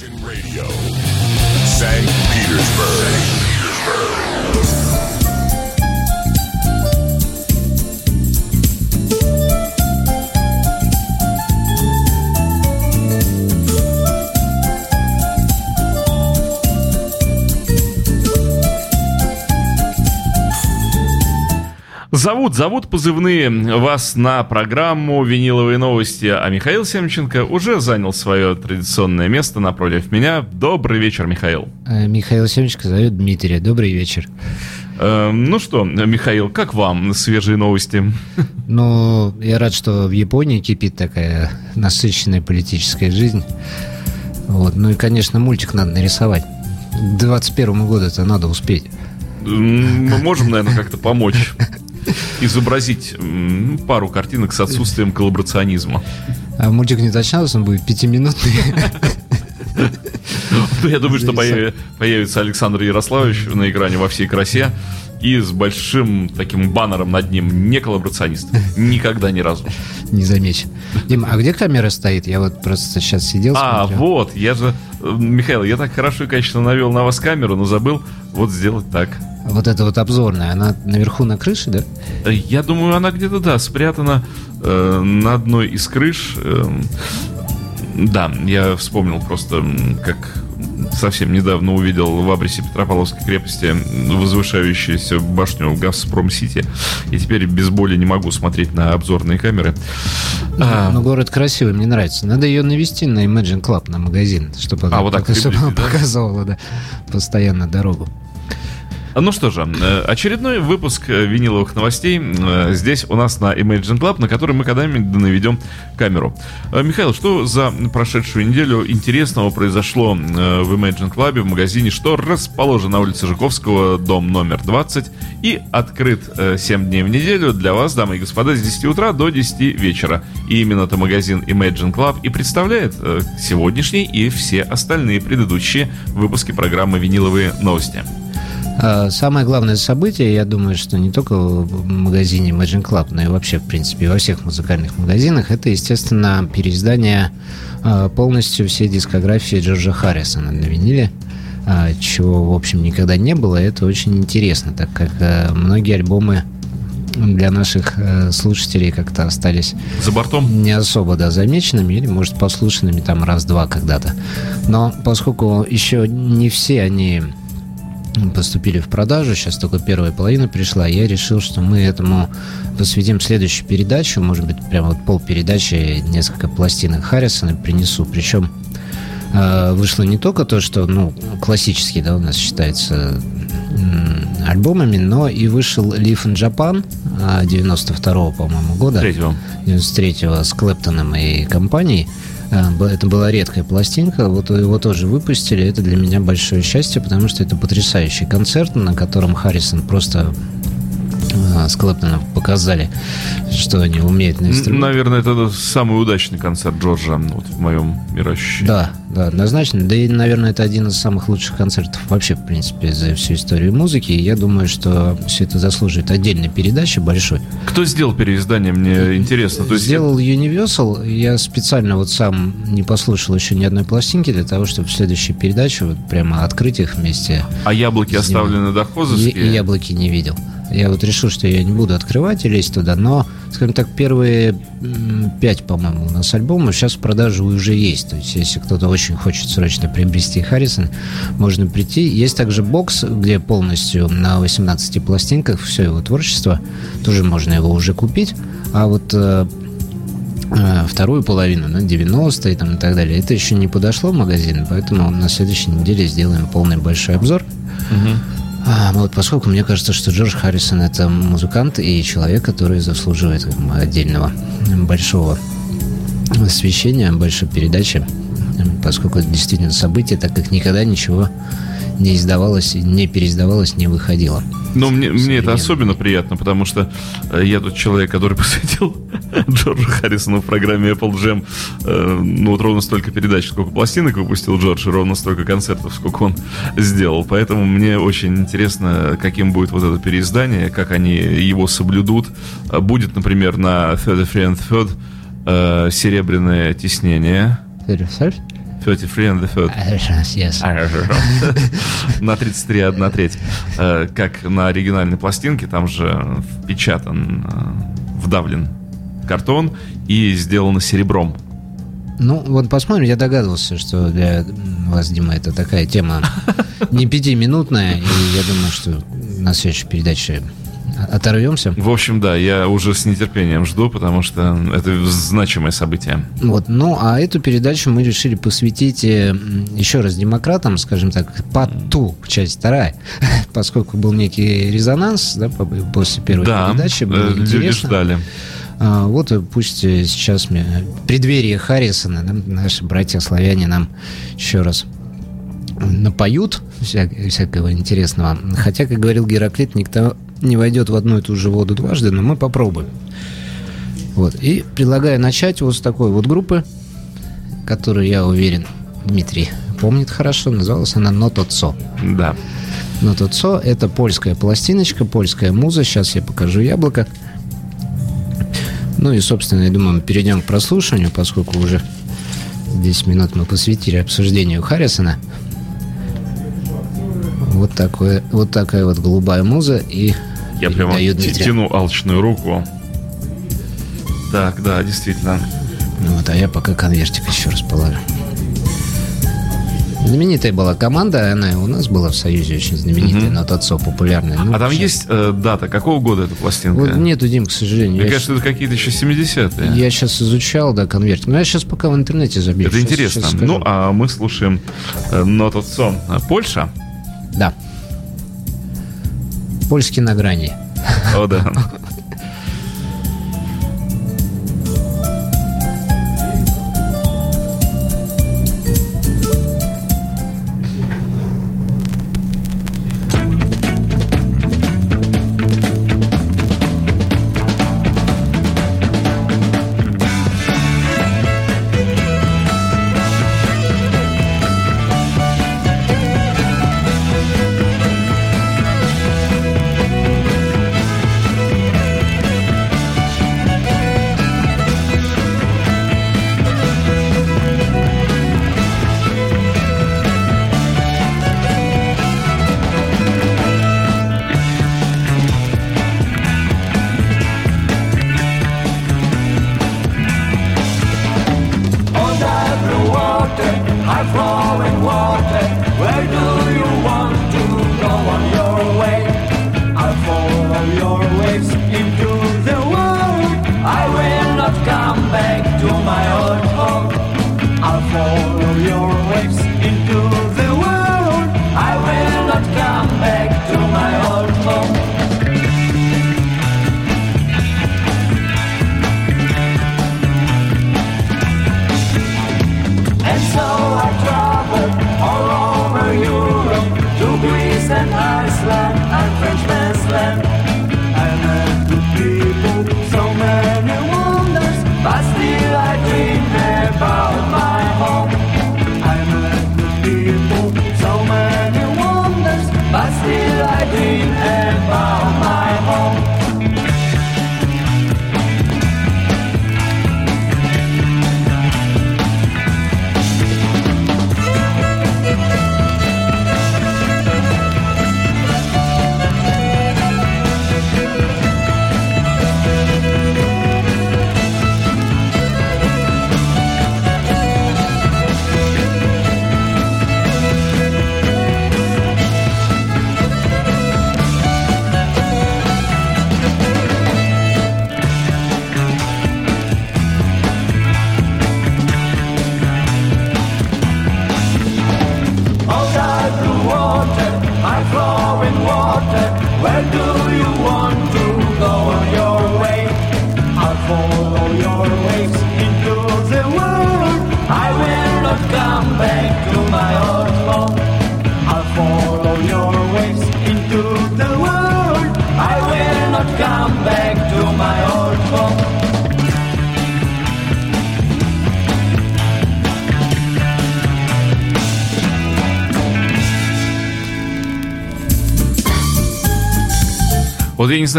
Radio, St. Petersburg. St. Petersburg. Зовут, зовут позывные вас на программу «Виниловые новости», а Михаил Семченко уже занял свое традиционное место напротив меня. Добрый вечер, Михаил. Э, Михаил Семченко зовет Дмитрия. Добрый вечер. Э, ну что, Михаил, как вам свежие новости? Ну, я рад, что в Японии кипит такая насыщенная политическая жизнь. Вот. Ну и, конечно, мультик надо нарисовать. К 21 году это надо успеть. Мы можем, наверное, как-то помочь изобразить пару картинок с отсутствием коллаборационизма. А мультик не уточнялся, он будет пятиминутный. Ну, я думаю, что появится Александр Ярославович на экране во всей красе и с большим таким баннером над ним не коллаборационист. Никогда ни разу. Не замечен. Дима, а где камера стоит? Я вот просто сейчас сидел, А, смотрел. вот, я же... Э, Михаил, я так хорошо и качественно навел на вас камеру, но забыл вот сделать так. Вот эта вот обзорная, она наверху на крыше, да? Я думаю, она где-то, да, спрятана э, на одной из крыш. Э, да, я вспомнил просто, как совсем недавно увидел в абресе Петропавловской крепости возвышающуюся башню Газпром-Сити. И теперь без боли не могу смотреть на обзорные камеры. Ну, а... Но город красивый, мне нравится. Надо ее навести на Imagine Club, на магазин, чтобы, а, вот так чтобы она да? показывала да, постоянно дорогу. Ну что же, э, очередной выпуск э, виниловых новостей э, здесь у нас на Imagine Club, на который мы когда-нибудь наведем камеру. Михаил, что за прошедшую неделю интересного произошло в Imagine Club, в магазине, что расположен на улице Жуковского, дом номер 20, и открыт 7 дней в неделю для вас, дамы и господа, с 10 утра до 10 вечера. И именно это магазин Imagine Club и представляет сегодняшний и все остальные предыдущие выпуски программы «Виниловые новости». А, самое главное событие, я думаю, что не только в магазине Imagine Club, но и вообще, в принципе, во всех музыкальных магазинах, это, естественно, переиздание а, полностью всей дискографии Джорджа Харрисона на виниле а, чего, в общем, никогда не было. Это очень интересно, так как многие альбомы для наших слушателей как-то остались за бортом не особо да, замеченными или, может, послушанными там раз-два когда-то. Но поскольку еще не все они поступили в продажу, сейчас только первая половина пришла, я решил, что мы этому посвятим следующую передачу, может быть, прямо вот пол передачи, несколько пластинок Харрисона принесу, причем э, вышло не только то, что, ну, классический, да, у нас считается альбомами, но и вышел Live in Japan 92-го, по-моему, года. 93-го. 93-го с Клэптоном и компанией. А, это была редкая пластинка, вот его тоже выпустили. Это для меня большое счастье, потому что это потрясающий концерт, на котором Харрисон просто с Клэптоном показали, что они умеют на инструменте. Наверное, это самый удачный концерт Джорджа вот, в моем мироощущении. Да, да, однозначно. Да и, наверное, это один из самых лучших концертов вообще, в принципе, за всю историю музыки. И я думаю, что все это заслуживает отдельной передачи большой. Кто сделал переиздание, мне интересно. То есть... Сделал Universal. Я специально вот сам не послушал еще ни одной пластинки для того, чтобы в следующей передаче вот прямо открыть их вместе. А яблоки оставлены дохозовские? И, и яблоки не видел. Я вот решил, что я не буду открывать и лезть туда, но, скажем так, первые пять, по-моему, у нас альбомов сейчас в продаже уже есть. То есть, если кто-то очень хочет срочно приобрести Харрисон, можно прийти. Есть также бокс, где полностью на 18 пластинках все его творчество. Тоже можно его уже купить. А вот э, э вторую половину, на 90-е там, и так далее, это еще не подошло в магазин, поэтому на следующей неделе сделаем полный большой обзор. Угу. А, вот поскольку мне кажется, что Джордж Харрисон это музыкант и человек, который заслуживает отдельного большого освещения, большой передачи, поскольку это действительно событие, так как никогда ничего не издавалось, не переиздавалось, не выходило. Но мне, мне это особенно приятно, потому что э, я тот человек, который посвятил Джорджу Харрисону в программе Apple Jam э, ну вот ровно столько передач, сколько пластинок выпустил Джордж, и ровно столько концертов, сколько он сделал. Поэтому мне очень интересно, каким будет вот это переиздание, как они его соблюдут. Будет, например, на Third Friend Third э, серебряное тиснение. Third 33 and the third. Yes. На 33 одна треть. Э, Как на оригинальной пластинке, там же впечатан, э, вдавлен картон и сделано серебром. Ну, вот посмотрим, я догадывался, что для вас, Дима, это такая тема не пятиминутная, и я думаю, что на следующей передаче оторвемся. В общем, да, я уже с нетерпением жду, потому что это значимое событие. Вот, ну, а эту передачу мы решили посвятить э, еще раз демократам, скажем так, по ту, часть вторая, поскольку был некий резонанс, да, по- после первой Да, передачи, э, было люди интересно. ждали. А, Вот и пусть э, сейчас в преддверии Харрисона да, наши братья-славяне нам еще раз напоют вся- всякого интересного. Хотя, как говорил Гераклит, никто не войдет в одну и ту же воду дважды, но мы попробуем. Вот. И предлагаю начать вот с такой вот группы, которую, я уверен, Дмитрий помнит хорошо. Называлась она «Нотоцо». Да. Нотоцо – это польская пластиночка, польская муза. Сейчас я покажу яблоко. Ну и, собственно, я думаю, мы перейдем к прослушиванию, поскольку уже 10 минут мы посвятили обсуждению Харрисона. Вот, такое, вот такая вот голубая муза и Я прямо тяну алчную руку. Так, да, действительно. Вот, а я пока конвертик еще раз положу. Знаменитая была команда, она у нас была в Союзе очень знаменитая, Мгм. Нотоцо популярная. Ну, а там сейчас- есть э, дата, какого года эта пластинка? Вот нету, Дим, к сожалению. Мне Я кажется, это какие-то еще 70-е. Я сейчас изучал, да, конвертик. Но я сейчас пока в интернете забью. Это Щас- интересно. скажу. ну, а мы слушаем э, Not. А, Польша? Да. Польский на грани. О, да.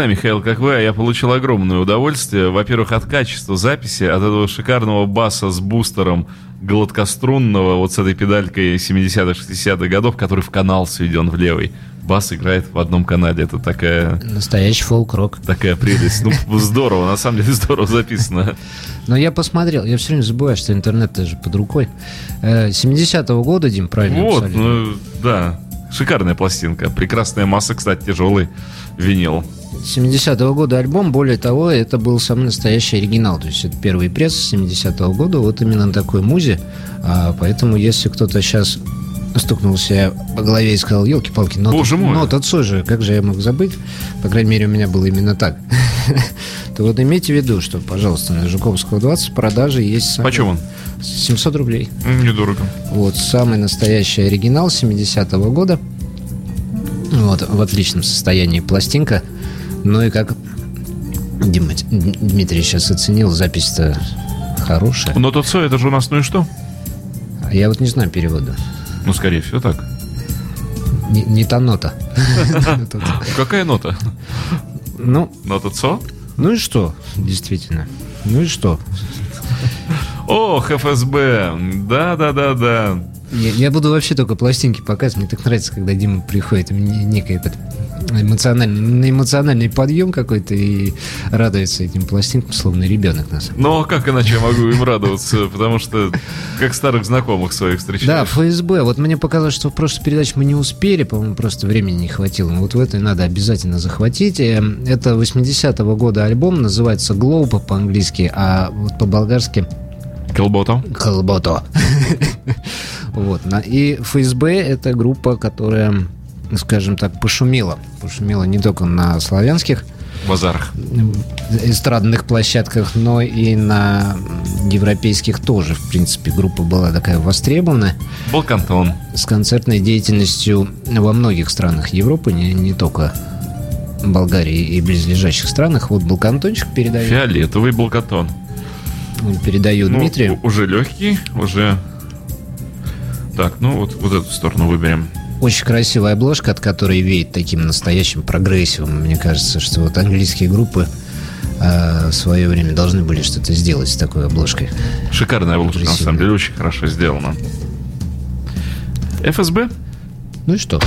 Знаю, Михаил, как вы, а я получил огромное удовольствие. Во-первых, от качества записи, от этого шикарного баса с бустером гладкострунного, вот с этой педалькой 70-х, 60-х годов, который в канал сведен в левый. Бас играет в одном канале. Это такая, Настоящий фолк-рок. такая прелесть. Ну, здорово, на самом деле здорово записано. Но я посмотрел, я все время забываю, что интернет тоже под рукой. Э, 70-го года, Дим, правильно Вот, ну, да. Шикарная пластинка. Прекрасная масса, кстати, тяжелый винил. 70-го года альбом, более того, это был самый настоящий оригинал. То есть это первый пресс 70-го года, вот именно на такой музе. А, поэтому если кто-то сейчас стукнул себя по голове и сказал, елки-палки, нота, Боже мой. нота Цой же, как же я мог забыть? По крайней мере, у меня было именно так. То вот имейте в виду, что, пожалуйста, на Жуковского 20 в продаже есть... самый- Почем он? 700 рублей. Недорого. Вот, самый настоящий оригинал 70-го года. Вот, в отличном состоянии пластинка. Ну и как Дима, Дмитрий сейчас оценил, запись-то хорошая. Но тот это же у нас, ну и что? А я вот не знаю перевода. Ну, скорее всего, так. Не, не та нота. Какая нота? Ну, Нота ЦО? ну и что, действительно. Ну и что? Ох, ФСБ. Да-да-да-да. Я, я буду вообще только пластинки показывать. Мне так нравится, когда Дима приходит, и мне некий этот эмоциональный, на эмоциональный подъем какой-то и радуется этим пластинкам, словно ребенок нас. Ну, а как иначе я могу им радоваться? Потому что как старых знакомых своих Да, встречаешь. ФСБ. Вот мне показалось, что в прошлой передаче мы не успели, по-моему, просто времени не хватило. Но вот в этой надо обязательно захватить. Э, Это 80-го года альбом, называется «Глоуба» по-английски, а вот по-болгарски Колбота. «Колбото». Вот. И ФСБ — это группа, которая, скажем так, пошумела. Пошумела не только на славянских Базарах. эстрадных площадках, но и на европейских тоже. В принципе, группа была такая востребованная Балкантон. с концертной деятельностью во многих странах Европы, не, не только Болгарии и близлежащих странах. Вот Балкантончик передаю, Фиолетовый балкатон. передаю Ну, Дмитрию. уже легкий, уже... Так, ну вот, вот эту сторону выберем. Очень красивая обложка, от которой веет таким настоящим прогрессивом. Мне кажется, что вот английские группы э, в свое время должны были что-то сделать с такой обложкой. Шикарная обложка, на самом деле, очень хорошо сделана. ФСБ? Ну и что?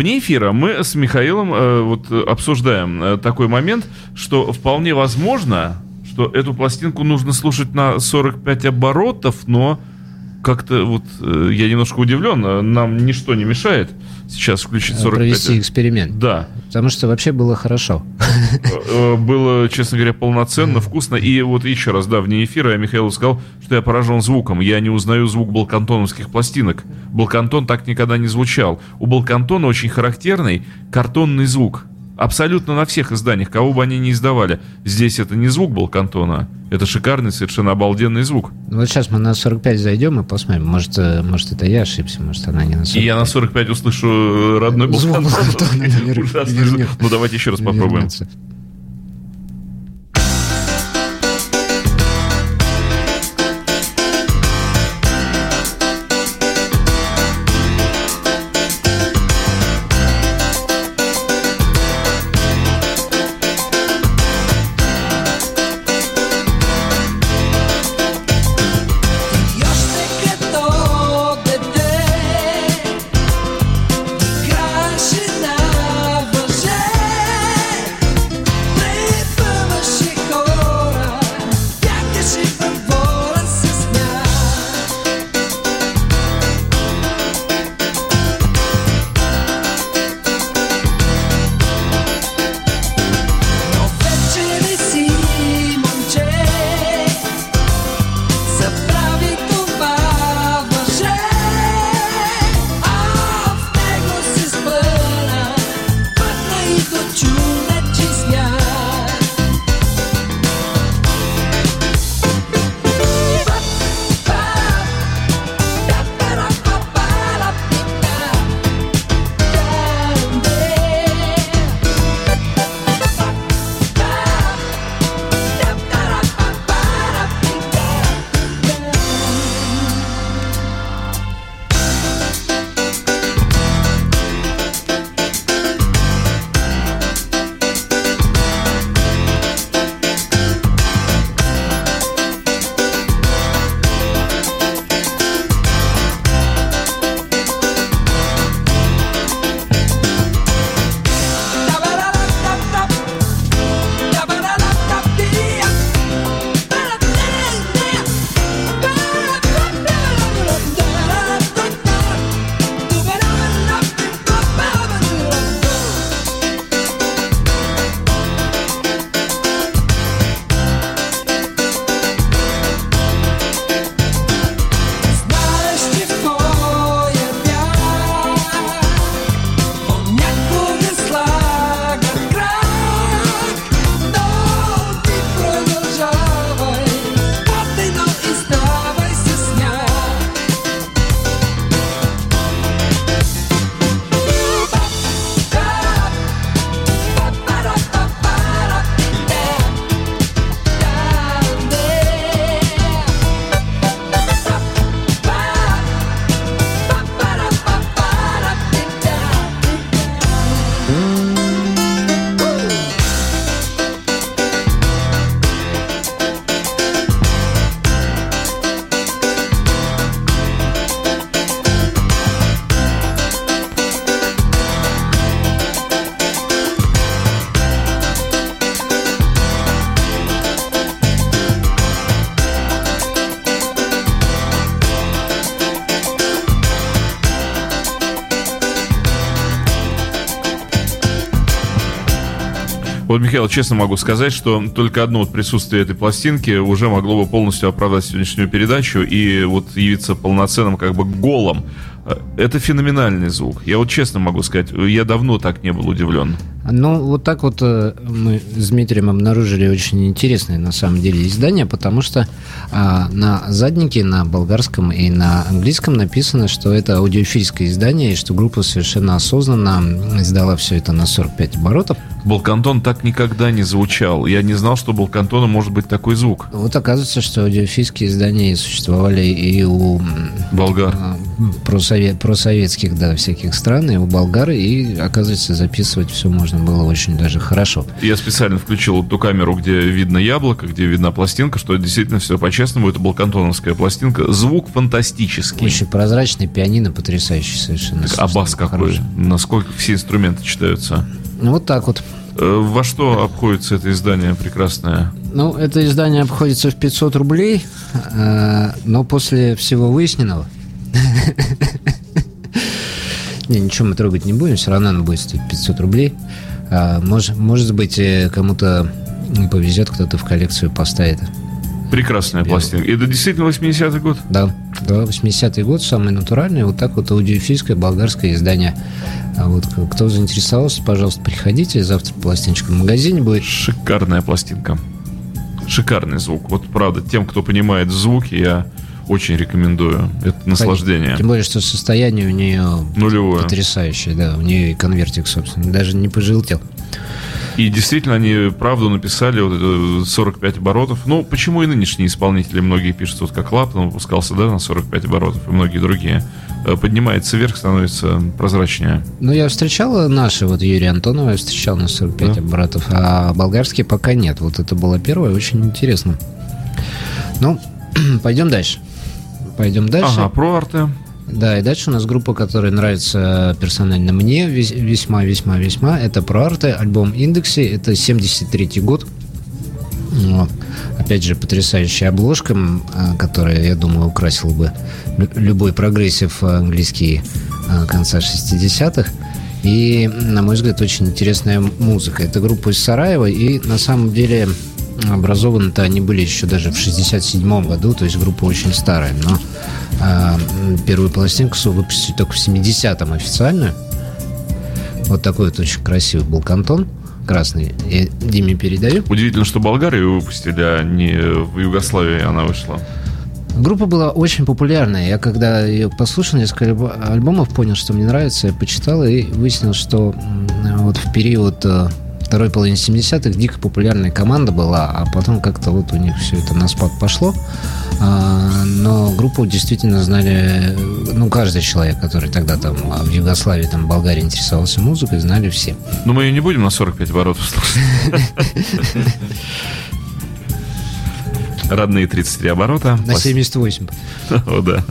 Вне эфира мы с Михаилом э, вот э, обсуждаем э, такой момент, что вполне возможно, что эту пластинку нужно слушать на 45 оборотов, но как-то вот э, я немножко удивлен, э, нам ничто не мешает сейчас включить 45. Провести эксперимент. Да, Потому что вообще было хорошо. Э, было, честно говоря, полноценно, вкусно. И вот еще раз, да, вне эфира я Михаилу сказал, что я поражен звуком. Я не узнаю звук балкантоновских пластинок. Балкантон так никогда не звучал. У балкантона очень характерный картонный звук. Абсолютно на всех изданиях, кого бы они ни издавали. Здесь это не звук балкантона, это шикарный, совершенно обалденный звук. Ну, Вот сейчас мы на 45 зайдем и посмотрим. Может, э, может это я ошибся, может, она не на 45. И я на 45 услышу э, родной Звук балкантон. балкантона. Ну давайте еще раз попробуем. Вернется. Вот, Михаил, честно могу сказать, что только одно вот присутствие этой пластинки уже могло бы полностью оправдать сегодняшнюю передачу и вот явиться полноценным как бы голом. Э, Это феноменальный звук. Я вот честно могу сказать, я давно так не был удивлен. Ну, вот так вот э, мы с Дмитрием обнаружили очень интересное на самом деле издание, потому что а, на заднике на болгарском и на английском написано, что это аудиофильское издание, и что группа совершенно осознанно издала все это на 45 оборотов. Балкантон так никогда не звучал. Я не знал, что у Балкантона может быть такой звук. Вот оказывается, что аудиофильские издания существовали и у Болгар. а, просове- просоветских, да, всяких стран, и у болгар, и, оказывается, записывать все можно было очень даже хорошо. Я специально включил ту камеру, где видно яблоко, где видна пластинка, что действительно все по-честному. Это балкантоновская пластинка. Звук фантастический. Очень прозрачный, пианино потрясающий совершенно. А бас какой? хороший. Насколько все инструменты читаются? Ну, вот так вот. Э, Во что обходится это издание прекрасное? Ну, это издание обходится в 500 рублей, э, но после всего выясненного... Не, ничего мы трогать не будем, все равно оно будет стоить 500 рублей. А, мож- Может быть, э, кому-то повезет, кто-то в коллекцию поставит. Прекрасная пластинка. И это действительно 80-й год? Да, да, 80-й год, самый натуральный, вот так вот аудиофильское болгарское издание. А вот кто заинтересовался, пожалуйста, приходите, завтра пластиночка в магазине будет. Шикарная пластинка. Шикарный звук. Вот правда, тем, кто понимает звуки, я очень рекомендую. Это наслаждение. Тем более, что состояние у нее Нулевое. потрясающее, да, у нее и конвертик, собственно, даже не пожелтел. И действительно, они правду написали, вот это 45 оборотов. Ну, почему и нынешние исполнители, многие пишут, вот как Клаптон выпускался, да, на 45 оборотов, и многие другие. Э, Поднимается вверх, становится прозрачнее. Ну, я встречала наши, вот Юрия Антонова я встречал на 45 Да. оборотов, а болгарские пока нет. Вот это было первое, очень интересно. Ну, пойдем дальше. Пойдем дальше. Ага, про арты. Да, и дальше у нас группа, которая нравится персонально мне вес- весьма, весьма, весьма. Это про арты, альбом Индекси, это 73 год. Вот. Опять же, потрясающая обложка, а, которая, я думаю, украсила бы лю- любой прогрессив английский а, конца 60-х. И, на мой взгляд, очень интересная музыка. Это группа из Сараева, и на самом деле образованы-то они были еще даже в 67 году, то есть группа очень старая. Но м, первую пластинку выпустили только в 70-м официальную. Вот такой вот очень красивый был картон красный. Я Диме передаю. Удивительно, что Болгарии ее выпустили, а не в Югославии она вышла. Группа была очень популярная. Я когда ее послушал, несколько альбо- альбомов, понял, что мне нравится, я почитал и выяснил, что вот в период э, второй половины 70-х дико популярная команда была, а потом как-то вот у них все это на спад пошло. А, но группу действительно знали, ну, каждый человек, который тогда там а, в Югославии, там, в Болгарии интересовался музыкой, знали все. Но мы ее не будем на 45 оборотов слушать. Родные 33 оборота. На 78. О, да.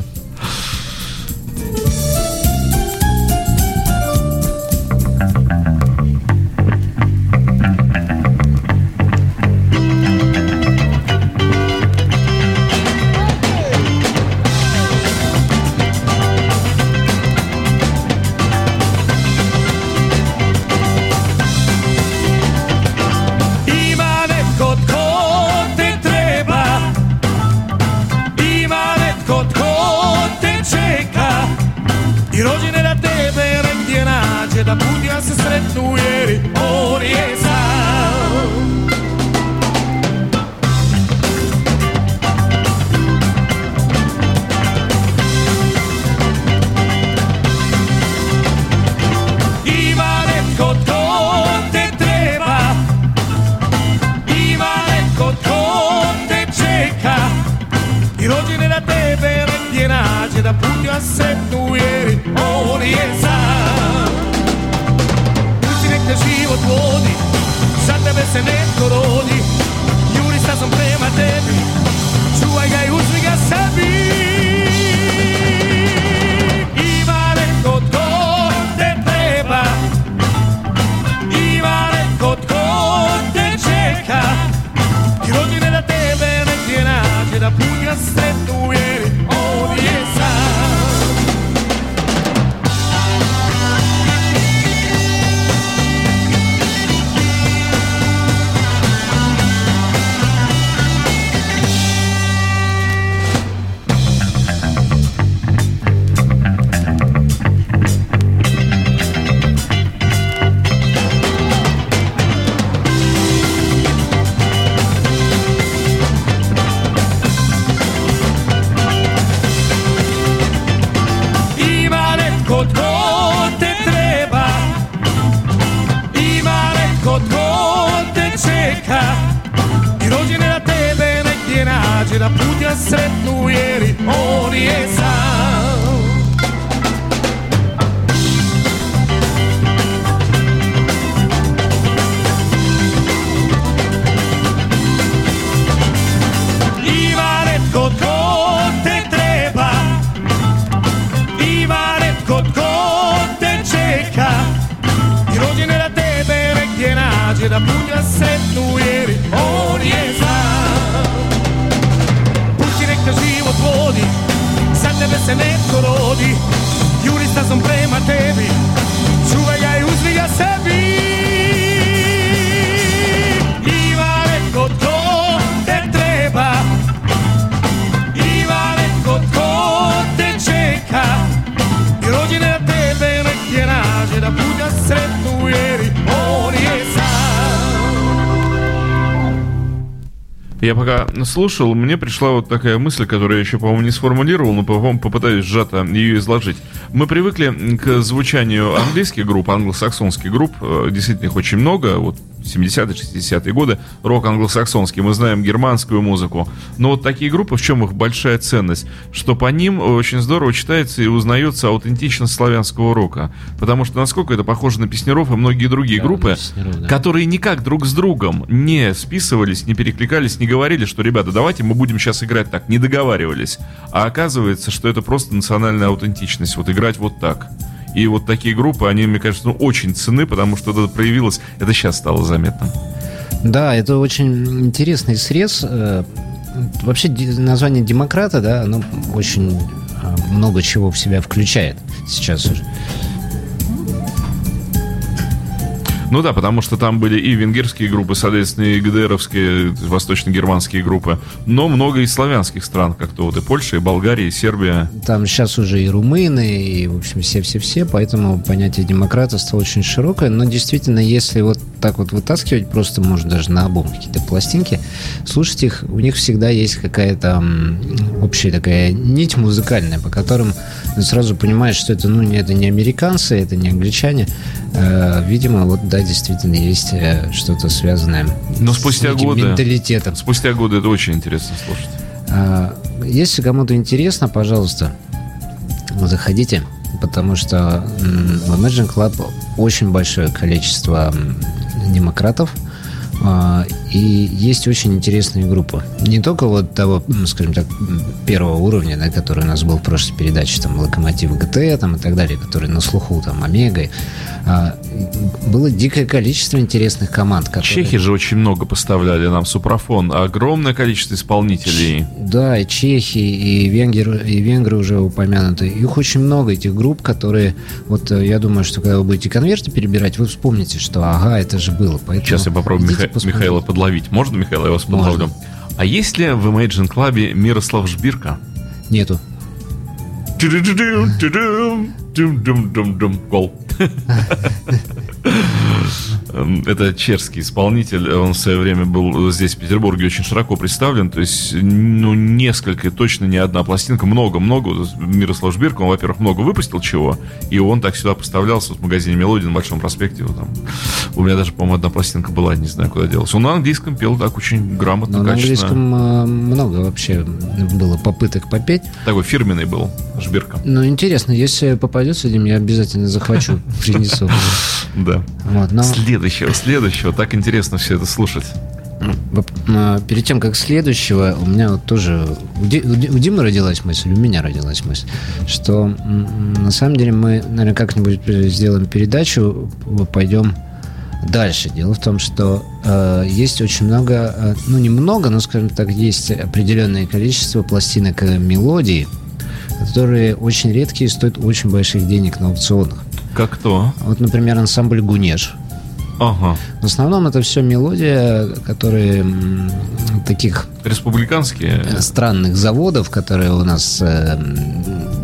Слушал, мне пришла вот такая мысль, которую я еще, по-моему, не сформулировал, но, по-моему, попытаюсь сжато ее изложить. Мы привыкли к звучанию английских групп, англосаксонских групп, э, действительно их очень много, вот 70-е, 60-е годы, рок англосаксонский, мы знаем германскую музыку. Но вот такие группы, в чем их большая ценность? Что по ним очень здорово читается и узнается аутентичность славянского рока. Потому что насколько это похоже на Песнеров и многие другие Да, группы, да. которые никак друг с другом не списывались, не перекликались, не говорили, что, ребята, давайте мы будем сейчас играть так, не договаривались. А оказывается, что это просто национальная аутентичность, вот играть вот так. И вот такие группы, они, мне кажется, ну, очень ценны, потому что это проявилось, это сейчас стало заметно. Да, это очень интересный срез. Э, Вообще название демократа, да, оно очень э, много чего в себя включает сейчас уже. Ну да, потому что там были и венгерские группы, соответственно, и ГДРовские, восточно-германские группы, но много и славянских стран, как-то вот и Польша, и Болгария, и Сербия. Там сейчас уже и румыны, и, в общем, все-все-все, поэтому понятие демократства очень широкое, но действительно, если вот так вот вытаскивать, просто, может, даже на обум какие-то пластинки, слушать их, у них всегда есть какая-то общая такая нить музыкальная, по которым сразу понимаешь, что это, ну, это не американцы, это не англичане. Э, видимо, вот, да, действительно, есть э, что-то связанное Но с спустя неким годы- менталитетом. Спустя годы это очень интересно слушать. А, Если кому-то интересно, пожалуйста, заходите, потому что в Imagine Club очень большое количество демократов, и есть очень интересные группы. Не только вот того, скажем так, первого уровня, да, который у нас был в прошлой передаче, там, Локомотив ГТ там, и так далее, которые на слуху, там, Омега. А, было дикое количество интересных команд. Которые... Чехи же очень много поставляли нам супрофон, огромное количество исполнителей. Да, и чехи, и венгеры, и венгры уже упомянуты. Их очень много, этих групп, которые... Вот э, я думаю, что когда вы будете конверты перебирать, вы вспомните, что ага, это же было. Поэтому Сейчас я попробую идите, Миха- посмотрите. Михаила подловить. Можно, Михаил, я вас Можно. подловлю? А есть ли в Imagine Club Мирослав Жбирка? Нету. Гол. Эм, Это чешский исполнитель, он в свое время был здесь, в Петербурге, очень широко представлен, то есть, ну, несколько, точно не одна пластинка, много-много, Мирослав Жбирко, он, во-первых, много выпустил чего, и он так сюда поставлялся вот в магазине «Мелодия» на Большом проспекте, вот там. у меня даже, по-моему, одна пластинка была, не знаю, куда делась. Он на английском пел так очень грамотно, Но на качественно. английском э, много вообще было попыток попеть. Такой фирменный был Жбирка, Но интересно, если попадется я обязательно захвачу, принесу. да. Вот, но Следующего, следующего, так интересно все это слушать. Воп- а, Перед тем, как следующего, у меня вот тоже... У, Ди- у Ди- у Димы родилась мысль, у меня родилась мысль, что на самом деле мы, наверное, как-нибудь сделаем передачу, пойдем дальше. Дело в том, что э, есть очень много, э, ну, немного, но, скажем так, есть определенное количество пластинок э, мелодии, которые очень редкие и стоят очень больших денег на аукционах. Как то? Вот, например, ансамбль «Гунеш». Ага. В основном это все мелодия, которые таких Республиканские. э, странных заводов, которые у нас э,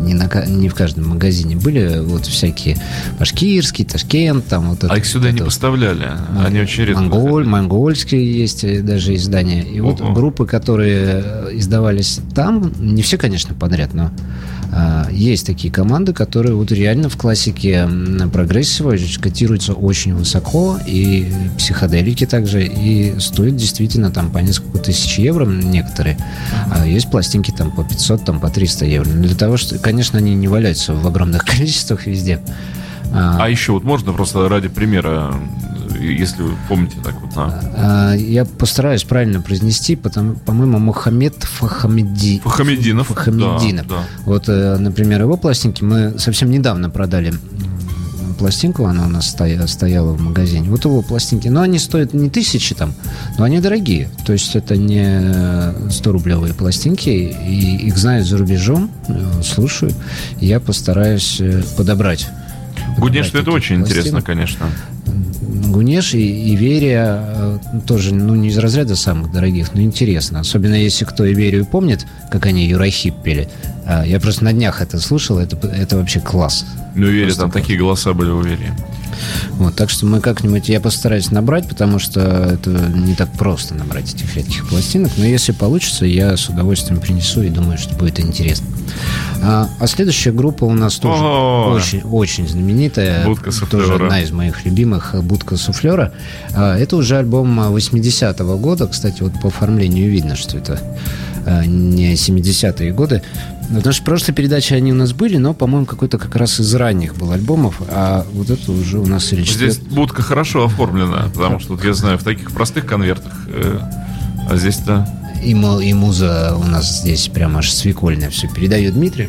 не, на, не в каждом магазине были, вот всякие башкирский, Ташкент, там вот это. А их сюда вот не вот. поставляли. Они очень редко. Монгол, выходили. монгольские есть э, даже издания. И вот Ого. группы, которые издавались там, не все, конечно, подряд, но Есть такие команды, которые вот реально в классике прогрессива котируются очень высоко, и психоделики также, и стоят действительно там по несколько тысяч евро некоторые. А есть пластинки там по 500, там по 300 евро. Но Для того, что, конечно, они не валяются в огромных количествах везде. А, А еще вот можно просто ради примера, э, если вы помните так вот на а, я постараюсь правильно произнести, потому, по-моему, Мухаммед Фахамеди... Фахамединов. Фахамеддинов. Да, да. Вот, э, например, его пластинки мы совсем недавно продали пластинку, она у нас стоя- стояла в магазине. Вот его пластинки, но они стоят не тысячи там, но они дорогие. То есть это не 100-рублевые пластинки, и их знают за рубежом, э, слушаю. И я постараюсь э, подобрать. Гудеш, это очень интересно, пластинок. конечно. Гунеш и, и Верия э, тоже, ну, не из разряда самых дорогих, но интересно. Особенно если кто и Верию помнит, как они Юрахип пели. А, Я просто на днях это слушал, это, это вообще класс. Ну, Просто там класс. такие голоса были у Верии. Вот, так что мы как-нибудь, я постараюсь набрать, потому что это не так просто набрать этих редких пластинок. Но если получится, я с удовольствием принесу и думаю, что будет интересно. А, а следующая группа у нас тоже очень, очень знаменитая. Будка Тоже суфлера. одна из моих любимых э, «Будка суфлера». А, Это уже альбом а, 80-го года. Кстати, вот по оформлению видно, что это не 70-е годы. Потому что в прошлой передаче они у нас были, но, по-моему, какой-то как раз из ранних был альбомов, а вот это уже у нас речь Здесь будка хорошо оформлена, потому что вот я знаю, в таких простых конвертах, э, а здесь-то... И, и муза у нас здесь прям аж свекольная все передает Дмитрий.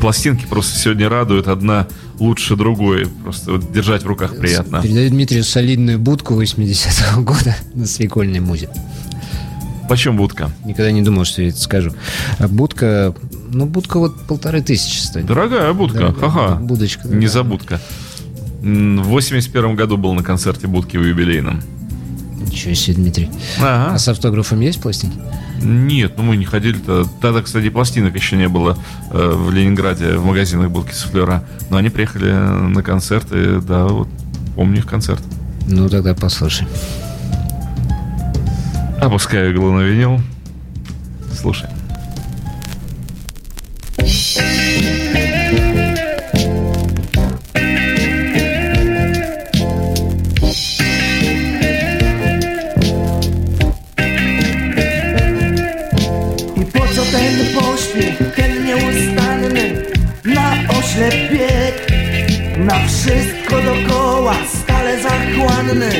Пластинки просто сегодня радуют, одна лучше другой. Просто вот держать в руках приятно. Передает Дмитрию солидную будку 80-го года на свекольной музе. Почем будка? Никогда не думал, что я это скажу. А будка, ну, будка вот полторы тысячи стоит. Дорогая будка, ха-ха. будочка, Не да. забудка. М, В 81 году был на концерте будки в юбилейном. Ничего себе, Дмитрий. Ага. А с автографом есть пластинки? Нет, ну мы не ходили-то. Тогда, кстати, пластинок еще не было э, в Ленинграде в магазинах будки суфлера. Но они приехали на концерт, и да, вот помню их концерт. Ну, тогда послушай. Опускаю иглу на винил. Слушай. I po co ten pośpiech, ten nieustanny Na oślep bieg Na wszystko dokoła, stale zachłanny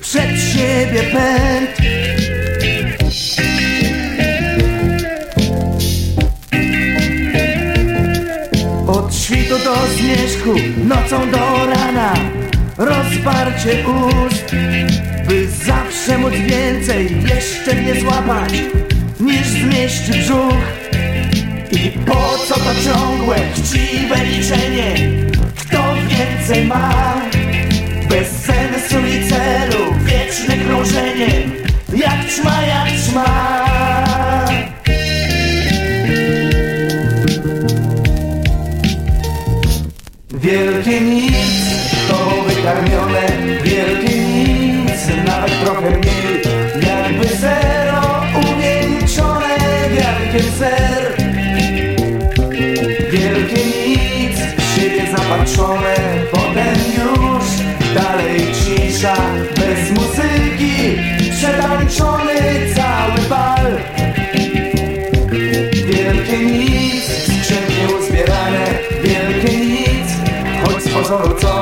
Przed siebie pęd świtu do zmierzchu, nocą do rana. Rozparcie ust by zawsze móc więcej jeszcze mnie złapać niż zmieści brzuch. I po co to ciągłe, chciwe liczenie? Kto więcej ma? Bez sensu i celu wieczne krążenie sorrow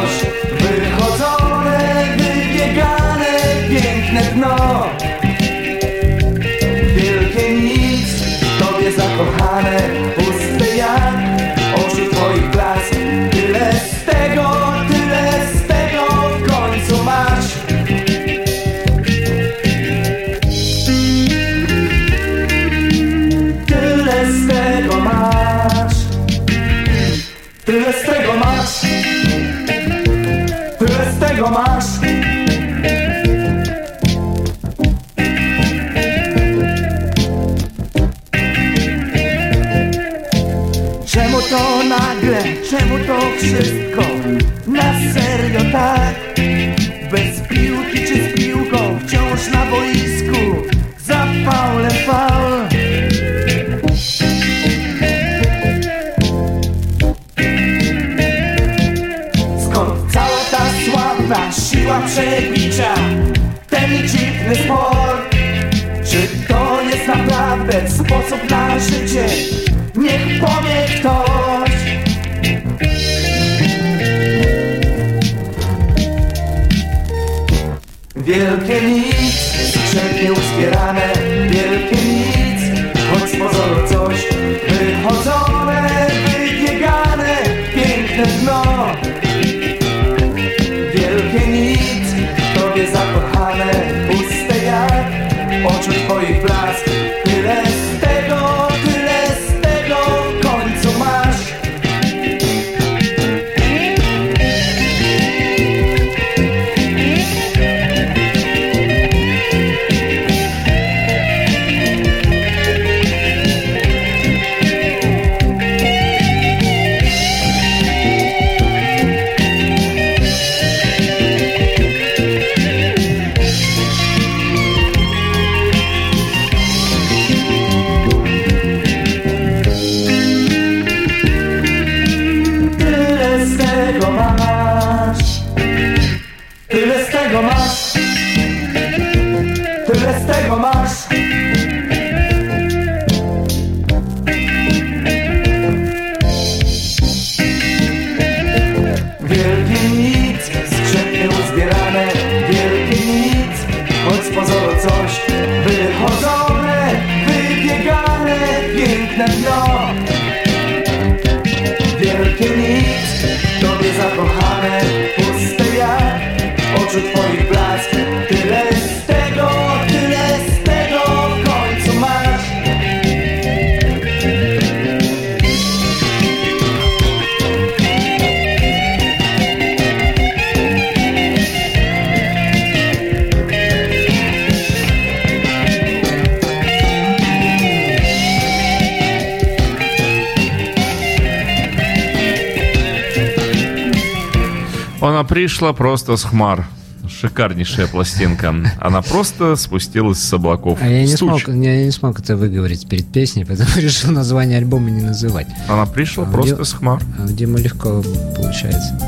пришла просто с хмар. Шикарнейшая пластинка. Она просто спустилась с облаков. А я не, Стуч. смог, я не смог это выговорить перед песней, поэтому решил название альбома не называть. Она пришла А просто где- с хмар. А у Димы легко получается.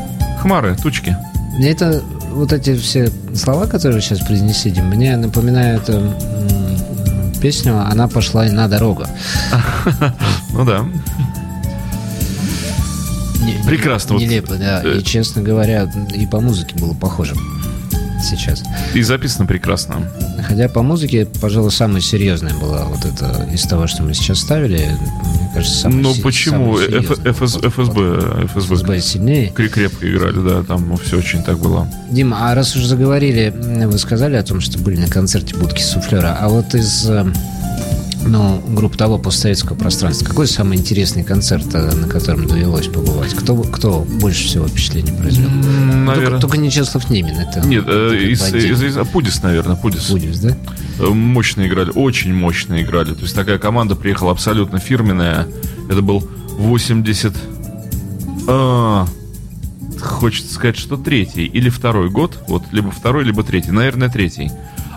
Хмары, тучки. Мне это, вот эти все слова, которые сейчас произнесли, мне напоминают э, м, песню «Она пошла на дорогу». Ну да. Прекрасно. Нелепо, да. э, И, честно говоря, и по музыке было похоже сейчас. И записано прекрасно. Хотя по музыке, пожалуй, самая серьезная была вот это из того, что мы сейчас ставили. Мне кажется, самая Ну почему? самая Ф- серьезная. ФС- Вот- ФСБ, вот- ФСБ. ФСБ сильнее. Кре- Крепко играли, да, там все очень так было. Дима, а раз уже заговорили, вы сказали о том, что были на концерте будки суфлера, а вот из э, ну, групп того постсоветского пространства, какой самый интересный концерт, э, на котором довелось побывать? Кто, кто больше всего впечатления произвел? Наверное. Только, только не Чеслов Немин, это... Нет, э, это из, из- из- а, Пудис, наверное, Пудис. Пудис, да? Э, Мощно играли, очень мощно играли. То есть такая команда приехала абсолютно фирменная. Это был 80... а, хочется сказать, что третий или второй год. Вот либо второй, либо третий. Наверное, третий.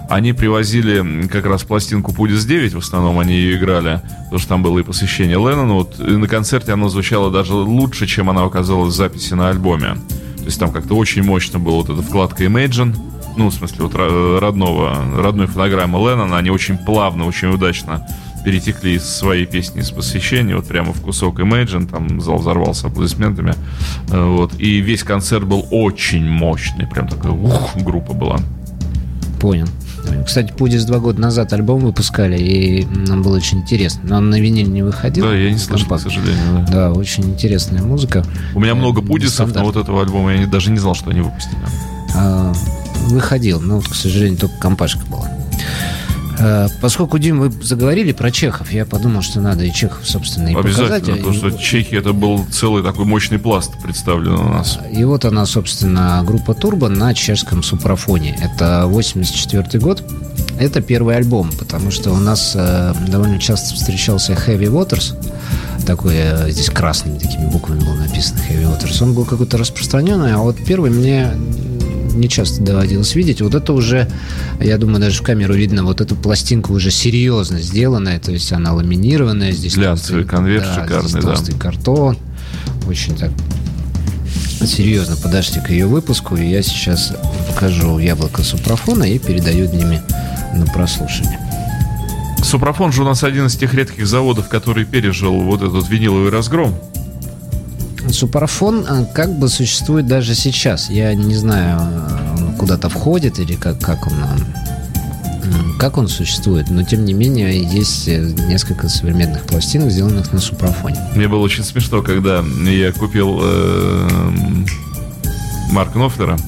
Они привозили как раз пластинку Пудис 9, в основном они ее играли, потому что там было и посвящение Леннону. Вот, и на концерте оно звучало даже лучше, чем она оказалась в записи на альбоме. То есть там как-то очень мощно была вот эта вкладка Imagine, ну, в смысле, вот ро- родного, родной фонограммы Леннона, они очень плавно, очень удачно перетекли из своей песни из посвящения вот прямо в кусок Imagine, там зал взорвался аплодисментами, Э, вот, и весь концерт был очень мощный, прям такая ух, группа была. Понял. Кстати, Пудис два года назад альбом выпускали, и нам было очень интересно. Но он на виниле не выходил. Да, я не слышал, к сожалению, да. Да, очень интересная музыка. У меня Э, много пудисов, но вот этого альбома я даже не знал, что они выпустили. А, выходил, но, к сожалению, только компашка была. А, Поскольку, Дим, вы заговорили про чехов, я подумал, что надо и чехов, собственно, и Обязательно, показать. потому что Чехи это был целый такой мощный пласт представлен у нас. И вот она, собственно, группа Турбо на чешском супрафоне. Это 84 год. Это первый альбом, потому что у нас э, довольно часто встречался Heavy Waters. Такой, э, здесь красными такими буквами было написано Heavy Waters. Он был какой-то распространенный, а вот первый мне не часто доводилось видеть. Вот это уже, я думаю, даже в камеру видно, вот эту пластинку уже серьезно сделанная, то есть она ламинированная. Здесь Глянцевый толстый- конверт да, шикарный, здесь да. толстый картон. Очень так серьезно подошли к ее выпуску, и я сейчас покажу яблоко супрафона и передаю Диме на прослушивание. Супрафон же у нас один из тех редких заводов, который пережил вот этот виниловый разгром. Супарафон э, как бы существует даже сейчас. Я не знаю, э, он куда-то входит или как, как он э, как он существует, но тем не менее есть э, несколько современных пластинок, сделанных на супрафоне. Мне было очень смешно, когда я купил э, Марка Нофлера,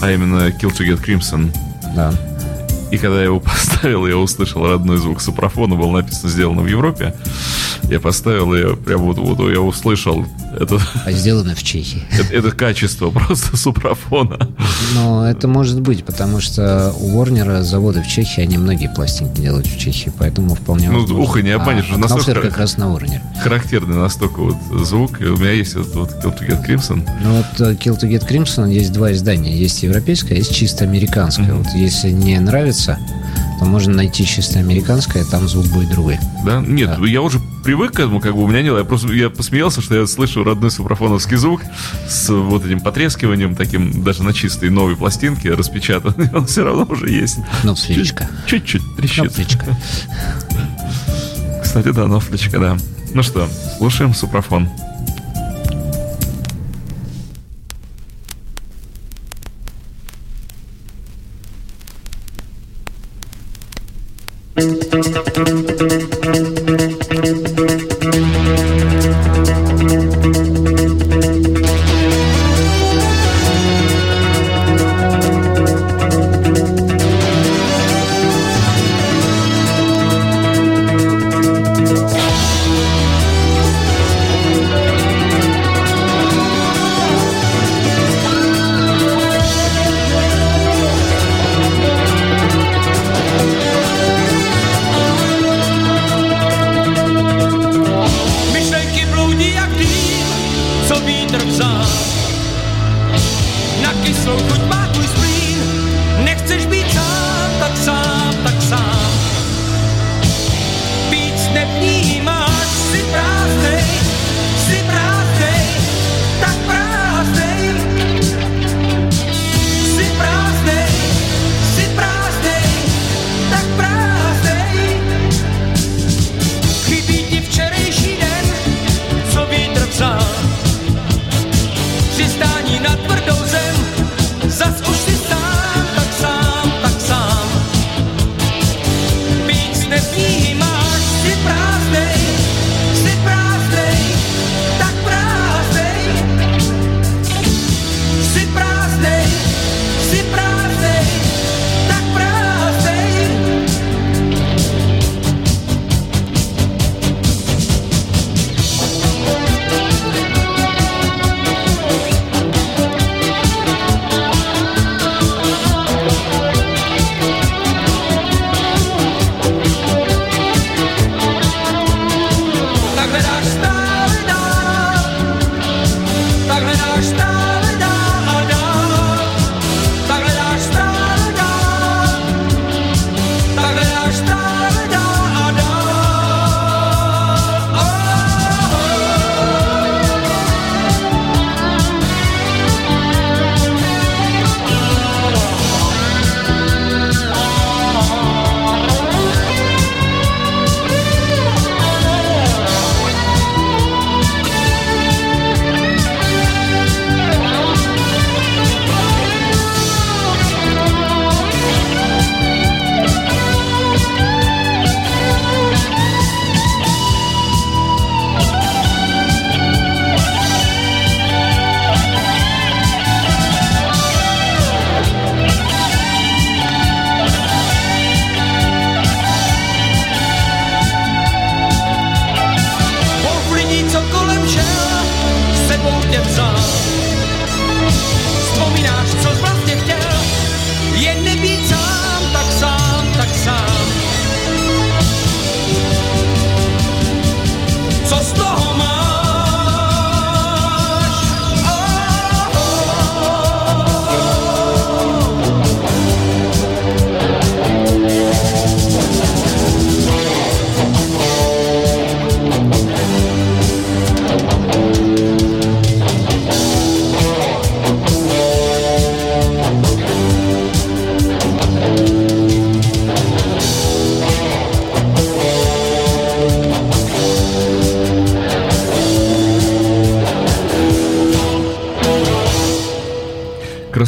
а именно Kill to Get Crimson. Да. И когда я его поставил, я услышал родной звук супрафона, было написано «Сделано в Европе». Я поставил, и я прям вот, вот я услышал это, А сделано в Чехии. это, это качество просто супрафона. Но это может быть, потому что у Warner заводы в Чехии, они многие пластинки делают в Чехии, поэтому вполне Ну, возможно. ухо не обманешь, А, настолько- как раз на Warner. Характерный настолько вот звук. И у меня есть этот вот Kill to Get Crimson. Ну вот э, Kill to Get Crimson есть два издания. Есть европейское, есть чисто американское. Вот если не нравится, то можно найти чисто американское, там звук будет другой. Да? Нет, я уже привык к этому, как бы у меня не было. Я просто я посмеялся, что я слышу родной супрафоновский звук с вот этим потрескиванием, таким даже на чистой новой пластинке распечатанный. Он все равно уже есть. Кнопфличка. Чуть-чуть трещит. Кнопфличка. Кстати, да, нофлечка, да. Ну что, слушаем супрафон.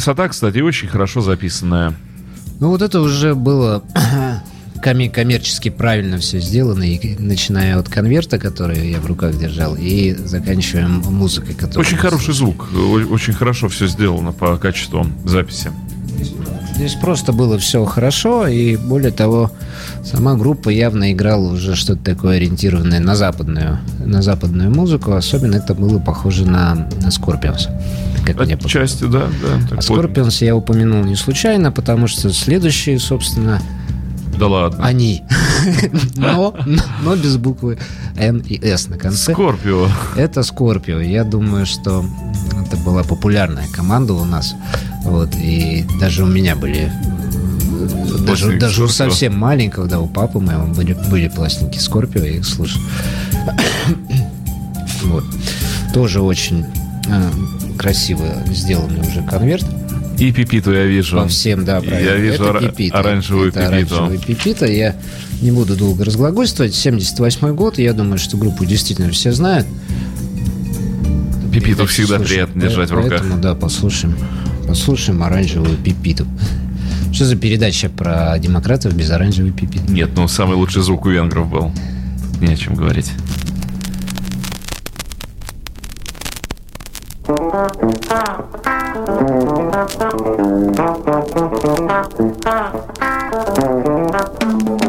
Красота, кстати, очень хорошо записанная. Ну вот это уже было комме- коммерчески правильно все сделано, и начиная от конверта, который я в руках держал, и заканчивая музыкой, которую... Очень хороший звук, очень хорошо все сделано по качеству записи. Здесь просто было все хорошо, и более того, сама группа явно играла уже что-то такое ориентированное на западную, на западную музыку. Особенно это было похоже на, на Scorpions. Как мне показалось. Отчасти, да, да. А так вот. Scorpions я упомянул не случайно, потому что следующие, собственно, Да ладно. они. Но, но без буквы Н и С на конце. Скорпио. Это Скорпио. Я думаю, что это была популярная команда у нас. Вот, и даже у меня были м, даже, даже у совсем маленького, да, у папы моего были, были пластинки Скорпио, я их слушал. Вот. Тоже очень э, красиво сделанный уже конверт. И Пипиту я вижу. По всем, да, правильно. Я вижу Это Пипита. оранжевую Это Пипиту. оранжевая Пипита. Я не буду долго разглагольствовать. 78 год. Я думаю, что группу действительно все знают. Пипиту всегда слушаем. приятно держать в руках. Поэтому, да, послушаем. Послушаем оранжевую пипиту. Что за передача про демократов без оранжевой пипиты? Нет, ну самый лучший звук у венгров был. Тут Не о чем говорить. Thank you.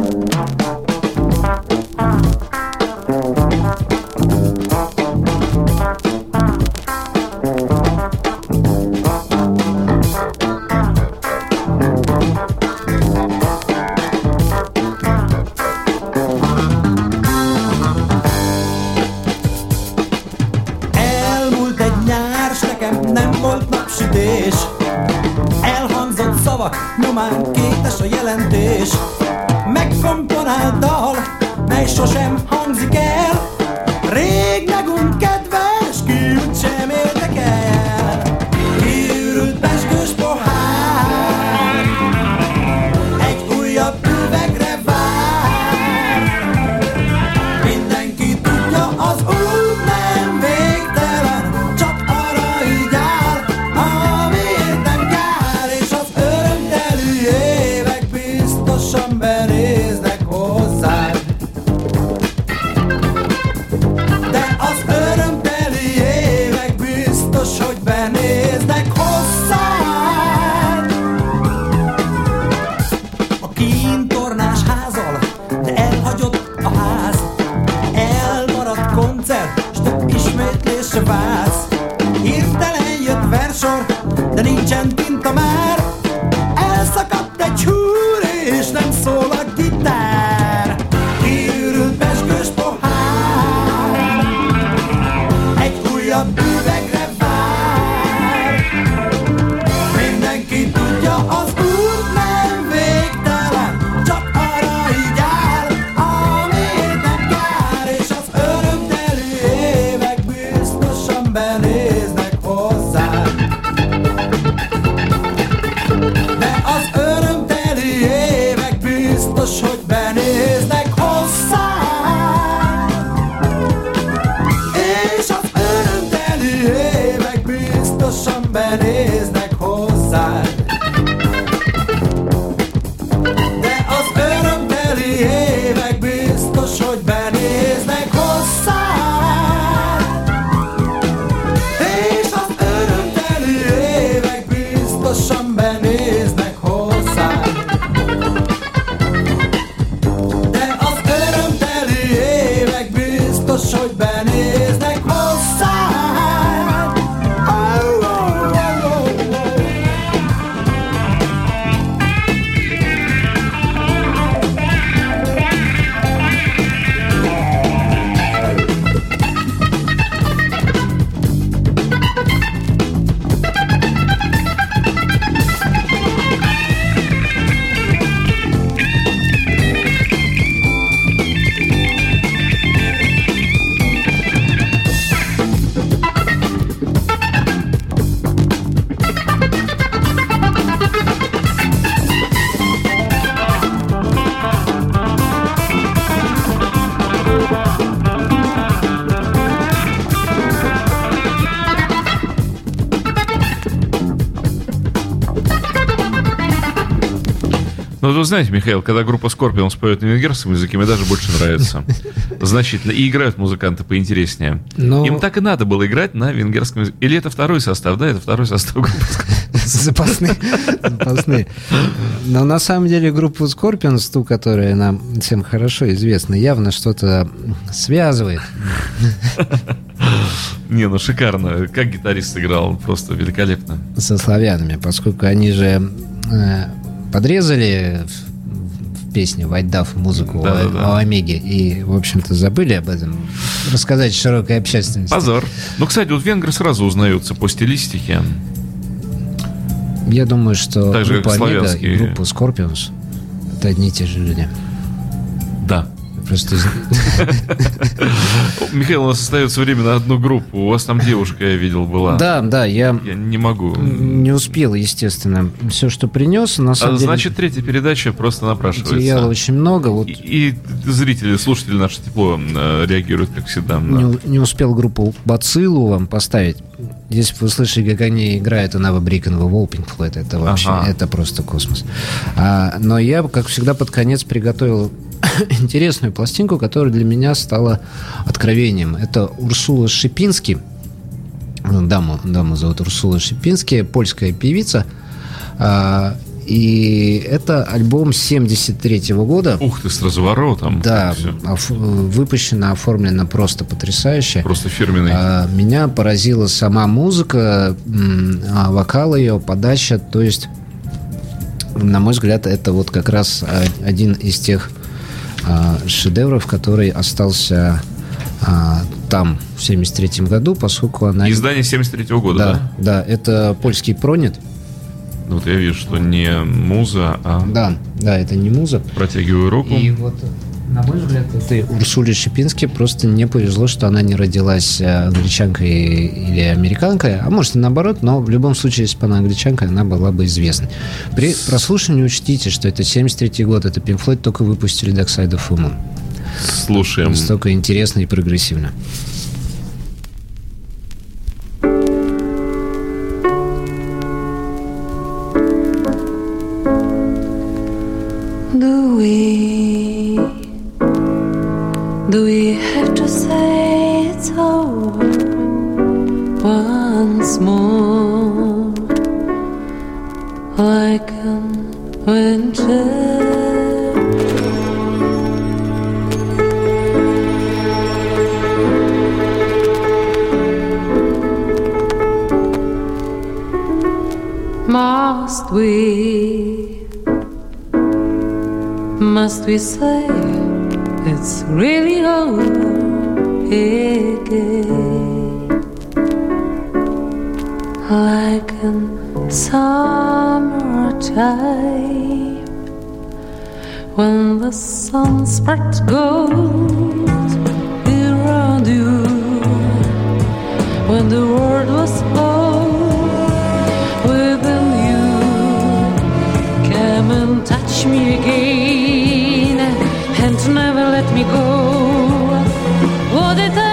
Amen. Вы знаете, Михаил, когда группа Scorpions поет на венгерском языке, мне даже больше нравится. Значительно. И играют музыканты поинтереснее. Но- Им так и надо было играть на венгерском языке. Или это второй состав, да? Это второй состав группы Запасные. Запасные. Но на самом деле группу Scorpions, ту, которая нам всем хорошо известна, явно что-то связывает. Не, ну шикарно. Как гитарист сыграл, просто великолепно. со славянами, поскольку они же э, подрезали в, в песне White Duff музыку Да-да-да. о, о Омеге и, в общем-то, забыли об этом рассказать широкой общественности. Позор. Ну, кстати, вот венгры сразу узнаются по стилистике. Я думаю, что Так же, группа Омега и группа Scorpions это одни и те же люди. Да. Просто Михаил, у нас остается время на одну группу. У вас там девушка, я видел, была. Да, да, я Я не могу. не успел, естественно, все, что принес. На А, самом деле, значит, третья передача просто напрашивается. материала очень много. Вот И, и зрители, слушатели наши тепло э, реагируют, как всегда. не, на- у- не успел группу Бациллу вам поставить. Если бы вы слышали, как они играют у Нава Брикенва Волпинг это вообще, Ага. это просто космос. А, но я, как всегда, под конец приготовил интересную пластинку, которая для меня стала откровением. Это Урсула Шипински. Ну, Даму, даму зовут Урсула Шипински, польская певица. А, и это альбом 73 года. Ух ты, с разворотом. Да, оф- выпущено, оформлено просто потрясающе. Просто фирменный. А, Меня поразила сама музыка, а, вокал ее, подача. То есть, на мой взгляд, это вот как раз один из тех а, шедевров, который остался а, там в 73 году, поскольку она... Издание 73 года, да? да, да, это польский пронет. Ну, Вот я вижу, что не муза, а Да, да, это не муза. протягиваю руку. И вот, на мой взгляд, этой Урсуле Шипински просто не повезло, что она не родилась э, англичанкой или американкой, а может и наоборот, но в любом случае, если бы она англичанка, она была бы известной. При прослушивании учтите, что это 73 год, это Pink Floyd только выпустили Dark Side of the Moon. Слушаем. Настолько интересно и прогрессивно. We, more, like in winter? Must we? Must we say it's really over again? Like in summertime when the sun gold around you, when the world was old within you. Come and touch me again and never let me go. What a time